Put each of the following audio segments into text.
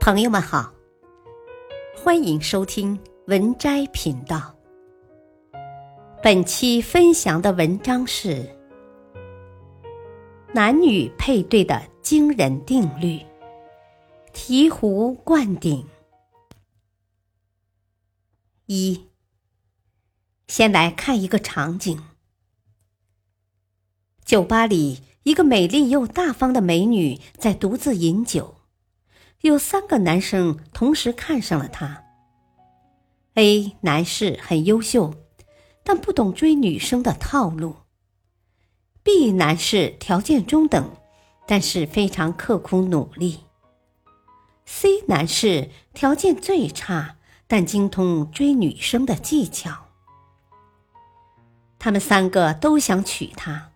朋友们好，欢迎收听文摘频道。本期分享的文章是男女配对的惊人定律——醍醐灌顶。一，先来看一个场景：酒吧里，一个美丽又大方的美女在独自饮酒。有三个男生同时看上了她。A 男士很优秀，但不懂追女生的套路。B 男士条件中等，但是非常刻苦努力。C 男士条件最差，但精通追女生的技巧。他们三个都想娶她，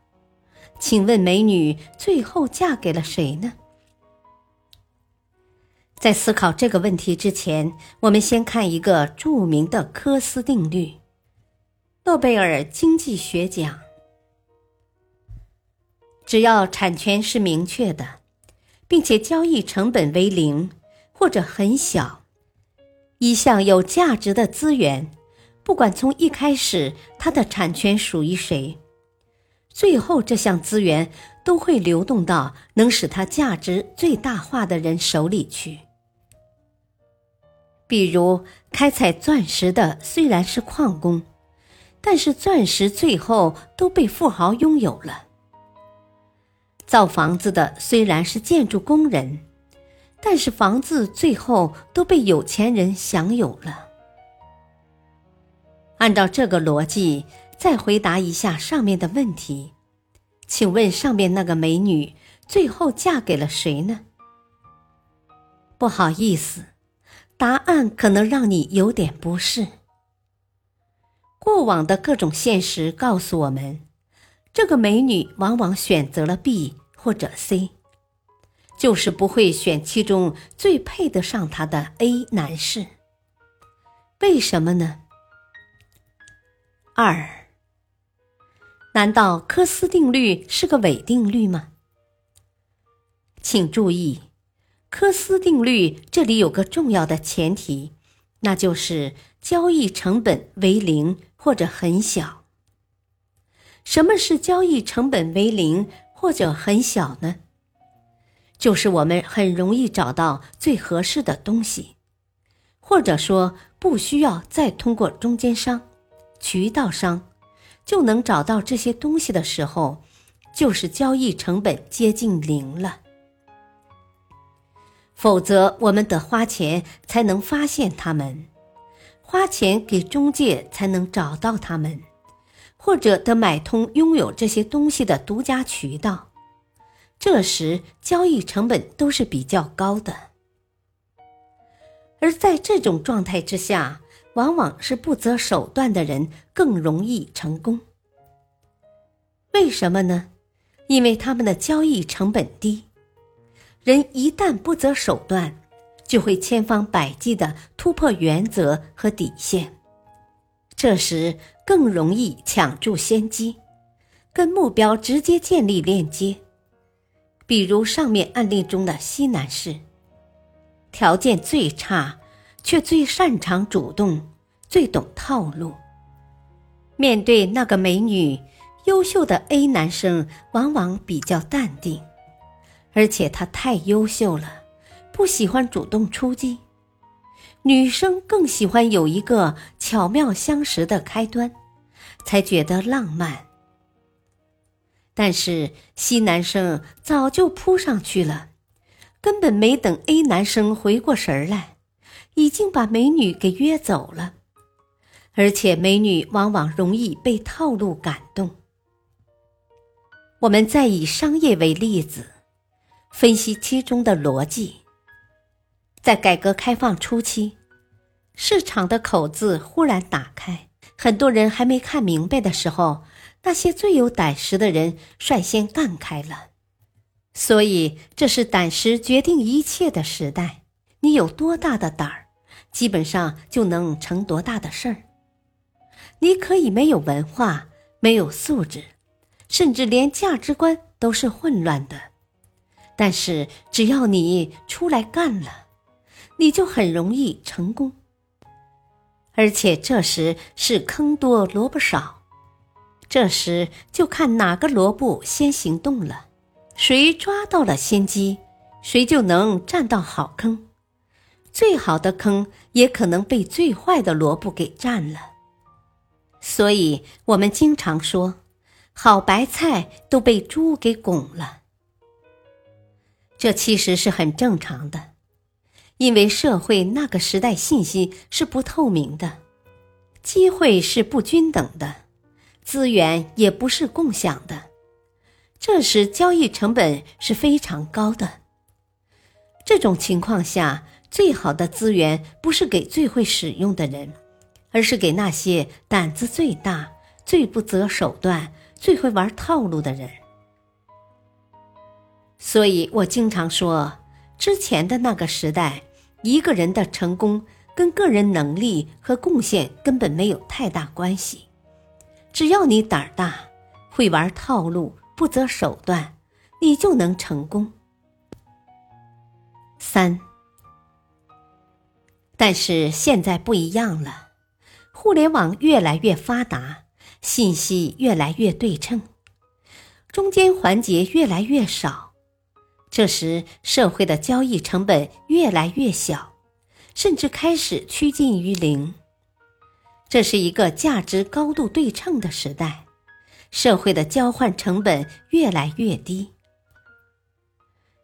请问美女最后嫁给了谁呢？在思考这个问题之前，我们先看一个著名的科斯定律。诺贝尔经济学奖，只要产权是明确的，并且交易成本为零或者很小，一项有价值的资源，不管从一开始它的产权属于谁，最后这项资源都会流动到能使它价值最大化的人手里去。比如，开采钻石的虽然是矿工，但是钻石最后都被富豪拥有了；造房子的虽然是建筑工人，但是房子最后都被有钱人享有了。按照这个逻辑，再回答一下上面的问题，请问上面那个美女最后嫁给了谁呢？不好意思。答案可能让你有点不适。过往的各种现实告诉我们，这个美女往往选择了 B 或者 C，就是不会选其中最配得上她的 A 男士。为什么呢？二，难道科斯定律是个伪定律吗？请注意。科斯定律这里有个重要的前提，那就是交易成本为零或者很小。什么是交易成本为零或者很小呢？就是我们很容易找到最合适的东西，或者说不需要再通过中间商、渠道商，就能找到这些东西的时候，就是交易成本接近零了。否则，我们得花钱才能发现他们，花钱给中介才能找到他们，或者得买通拥有这些东西的独家渠道。这时，交易成本都是比较高的。而在这种状态之下，往往是不择手段的人更容易成功。为什么呢？因为他们的交易成本低。人一旦不择手段，就会千方百计的突破原则和底线，这时更容易抢住先机，跟目标直接建立链接。比如上面案例中的西男士，条件最差，却最擅长主动，最懂套路。面对那个美女，优秀的 A 男生往往比较淡定。而且他太优秀了，不喜欢主动出击。女生更喜欢有一个巧妙相识的开端，才觉得浪漫。但是 C 男生早就扑上去了，根本没等 A 男生回过神来，已经把美女给约走了。而且美女往往容易被套路感动。我们再以商业为例子。分析其中的逻辑。在改革开放初期，市场的口子忽然打开，很多人还没看明白的时候，那些最有胆识的人率先干开了。所以，这是胆识决定一切的时代。你有多大的胆儿，基本上就能成多大的事儿。你可以没有文化，没有素质，甚至连价值观都是混乱的。但是，只要你出来干了，你就很容易成功。而且这时是坑多萝卜少，这时就看哪个萝卜先行动了，谁抓到了先机，谁就能占到好坑。最好的坑也可能被最坏的萝卜给占了。所以我们经常说，好白菜都被猪给拱了。这其实是很正常的。因为社会那个时代信息是不透明的，机会是不均等的，资源也不是共享的，这时交易成本是非常高的。这种情况下，最好的资源不是给最会使用的人，而是给那些胆子最大、最不择手段、最会玩套路的人。所以我经常说。之前的那个时代，一个人的成功跟个人能力和贡献根本没有太大关系。只要你胆儿大，会玩套路，不择手段，你就能成功。三，但是现在不一样了，互联网越来越发达，信息越来越对称，中间环节越来越少。这时，社会的交易成本越来越小，甚至开始趋近于零。这是一个价值高度对称的时代，社会的交换成本越来越低。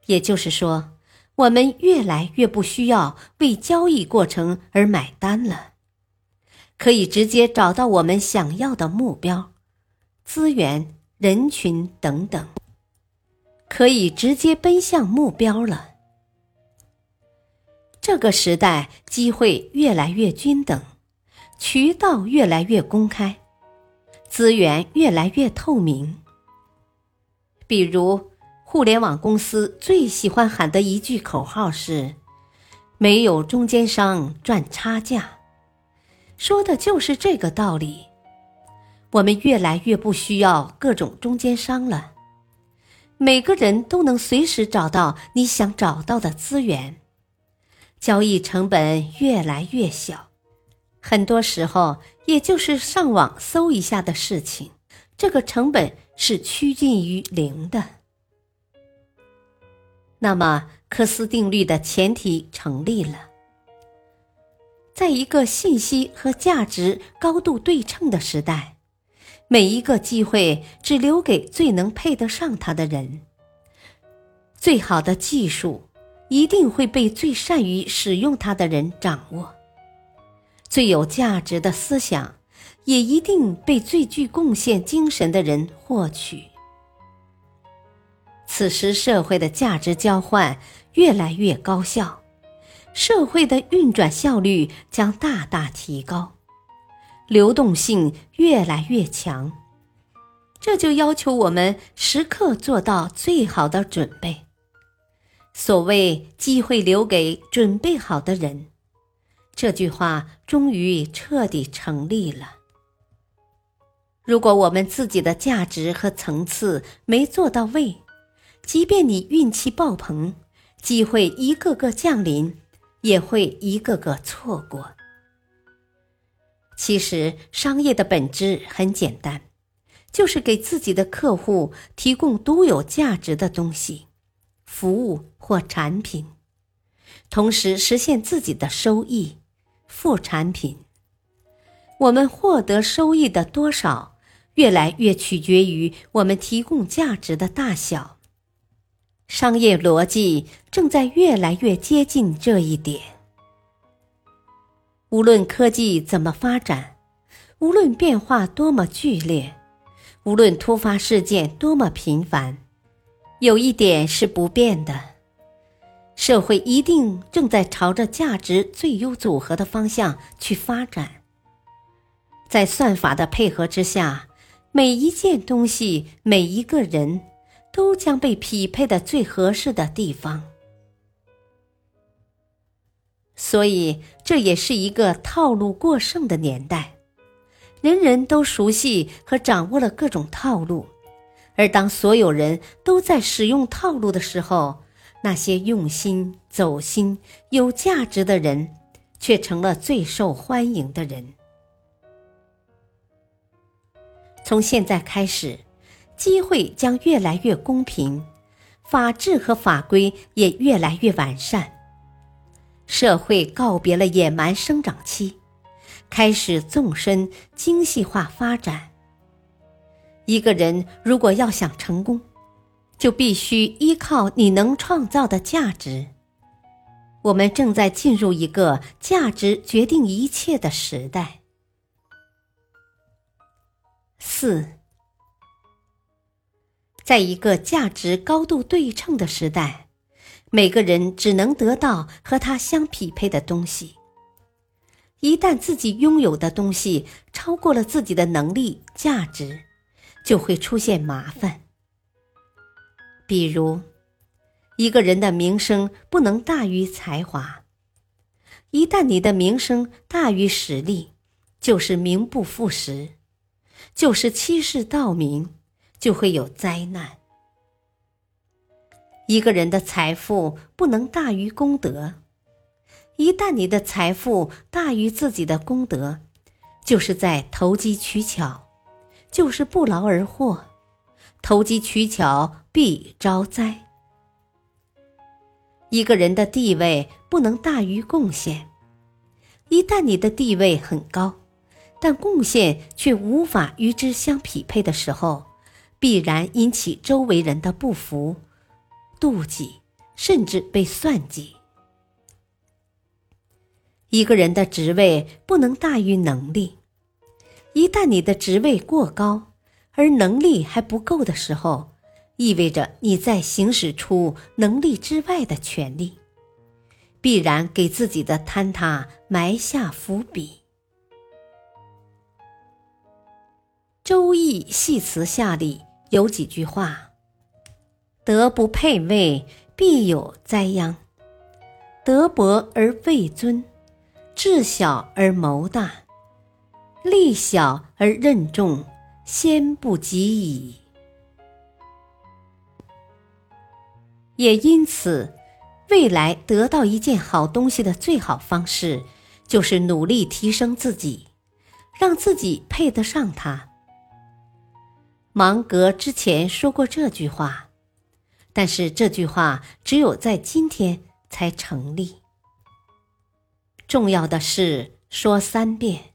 也就是说，我们越来越不需要为交易过程而买单了，可以直接找到我们想要的目标、资源、人群等等。可以直接奔向目标了。这个时代机会越来越均等，渠道越来越公开，资源越来越透明。比如，互联网公司最喜欢喊的一句口号是：“没有中间商赚差价”，说的就是这个道理。我们越来越不需要各种中间商了。每个人都能随时找到你想找到的资源，交易成本越来越小，很多时候也就是上网搜一下的事情，这个成本是趋近于零的。那么，科斯定律的前提成立了，在一个信息和价值高度对称的时代。每一个机会只留给最能配得上它的人。最好的技术一定会被最善于使用它的人掌握。最有价值的思想也一定被最具贡献精神的人获取。此时，社会的价值交换越来越高效，社会的运转效率将大大提高。流动性越来越强，这就要求我们时刻做到最好的准备。所谓“机会留给准备好的人”，这句话终于彻底成立了。如果我们自己的价值和层次没做到位，即便你运气爆棚，机会一个个降临，也会一个个错过。其实，商业的本质很简单，就是给自己的客户提供独有价值的东西、服务或产品，同时实现自己的收益、副产品。我们获得收益的多少，越来越取决于我们提供价值的大小。商业逻辑正在越来越接近这一点。无论科技怎么发展，无论变化多么剧烈，无论突发事件多么频繁，有一点是不变的：社会一定正在朝着价值最优组合的方向去发展。在算法的配合之下，每一件东西、每一个人都将被匹配的最合适的地方。所以，这也是一个套路过剩的年代，人人都熟悉和掌握了各种套路，而当所有人都在使用套路的时候，那些用心、走心、有价值的人，却成了最受欢迎的人。从现在开始，机会将越来越公平，法治和法规也越来越完善，社会告别了野蛮生长期，开始纵深精细化发展。一个人如果要想成功，就必须依靠你能创造的价值。我们正在进入一个价值决定一切的时代。四，在一个价值高度对称的时代，每个人只能得到和他相匹配的东西。一旦自己拥有的东西超过了自己的能力、价值，就会出现麻烦。比如，一个人的名声不能大于才华。一旦你的名声大于实力，就是名不副实，就是欺世盗名，就会有灾难。一个人的财富不能大于功德。一旦你的财富大于自己的功德，就是在投机取巧，就是不劳而获。投机取巧必招灾。一个人的地位不能大于贡献。一旦你的地位很高，但贡献却无法与之相匹配的时候，必然引起周围人的不服、妒忌，甚至被算计。一个人的职位不能大于能力。一旦你的职位过高，而能力还不够的时候，意味着你在行使出能力之外的权利，必然给自己的坍塌埋下伏笔。《周易》系辞下里有几句话：“德不配位，必有灾殃；德薄而位尊，智小而谋大，力小而任重。”先不及矣。也因此，未来得到一件好东西的最好方式，就是努力提升自己，让自己配得上它。芒格之前说过这句话，但是这句话只有在今天才成立。重要的是说三遍。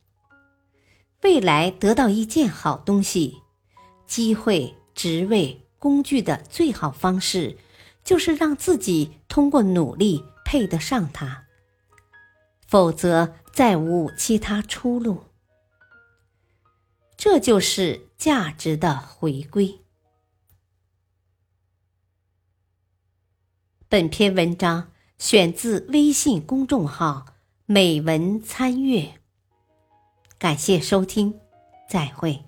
未来得到一件好东西、机会、职位、工具的最好方式，就是让自己通过努力配得上它，否则再无其他出路。这就是价值的回归。本篇文章选自微信公众号“美文参阅”。感谢收听，再会。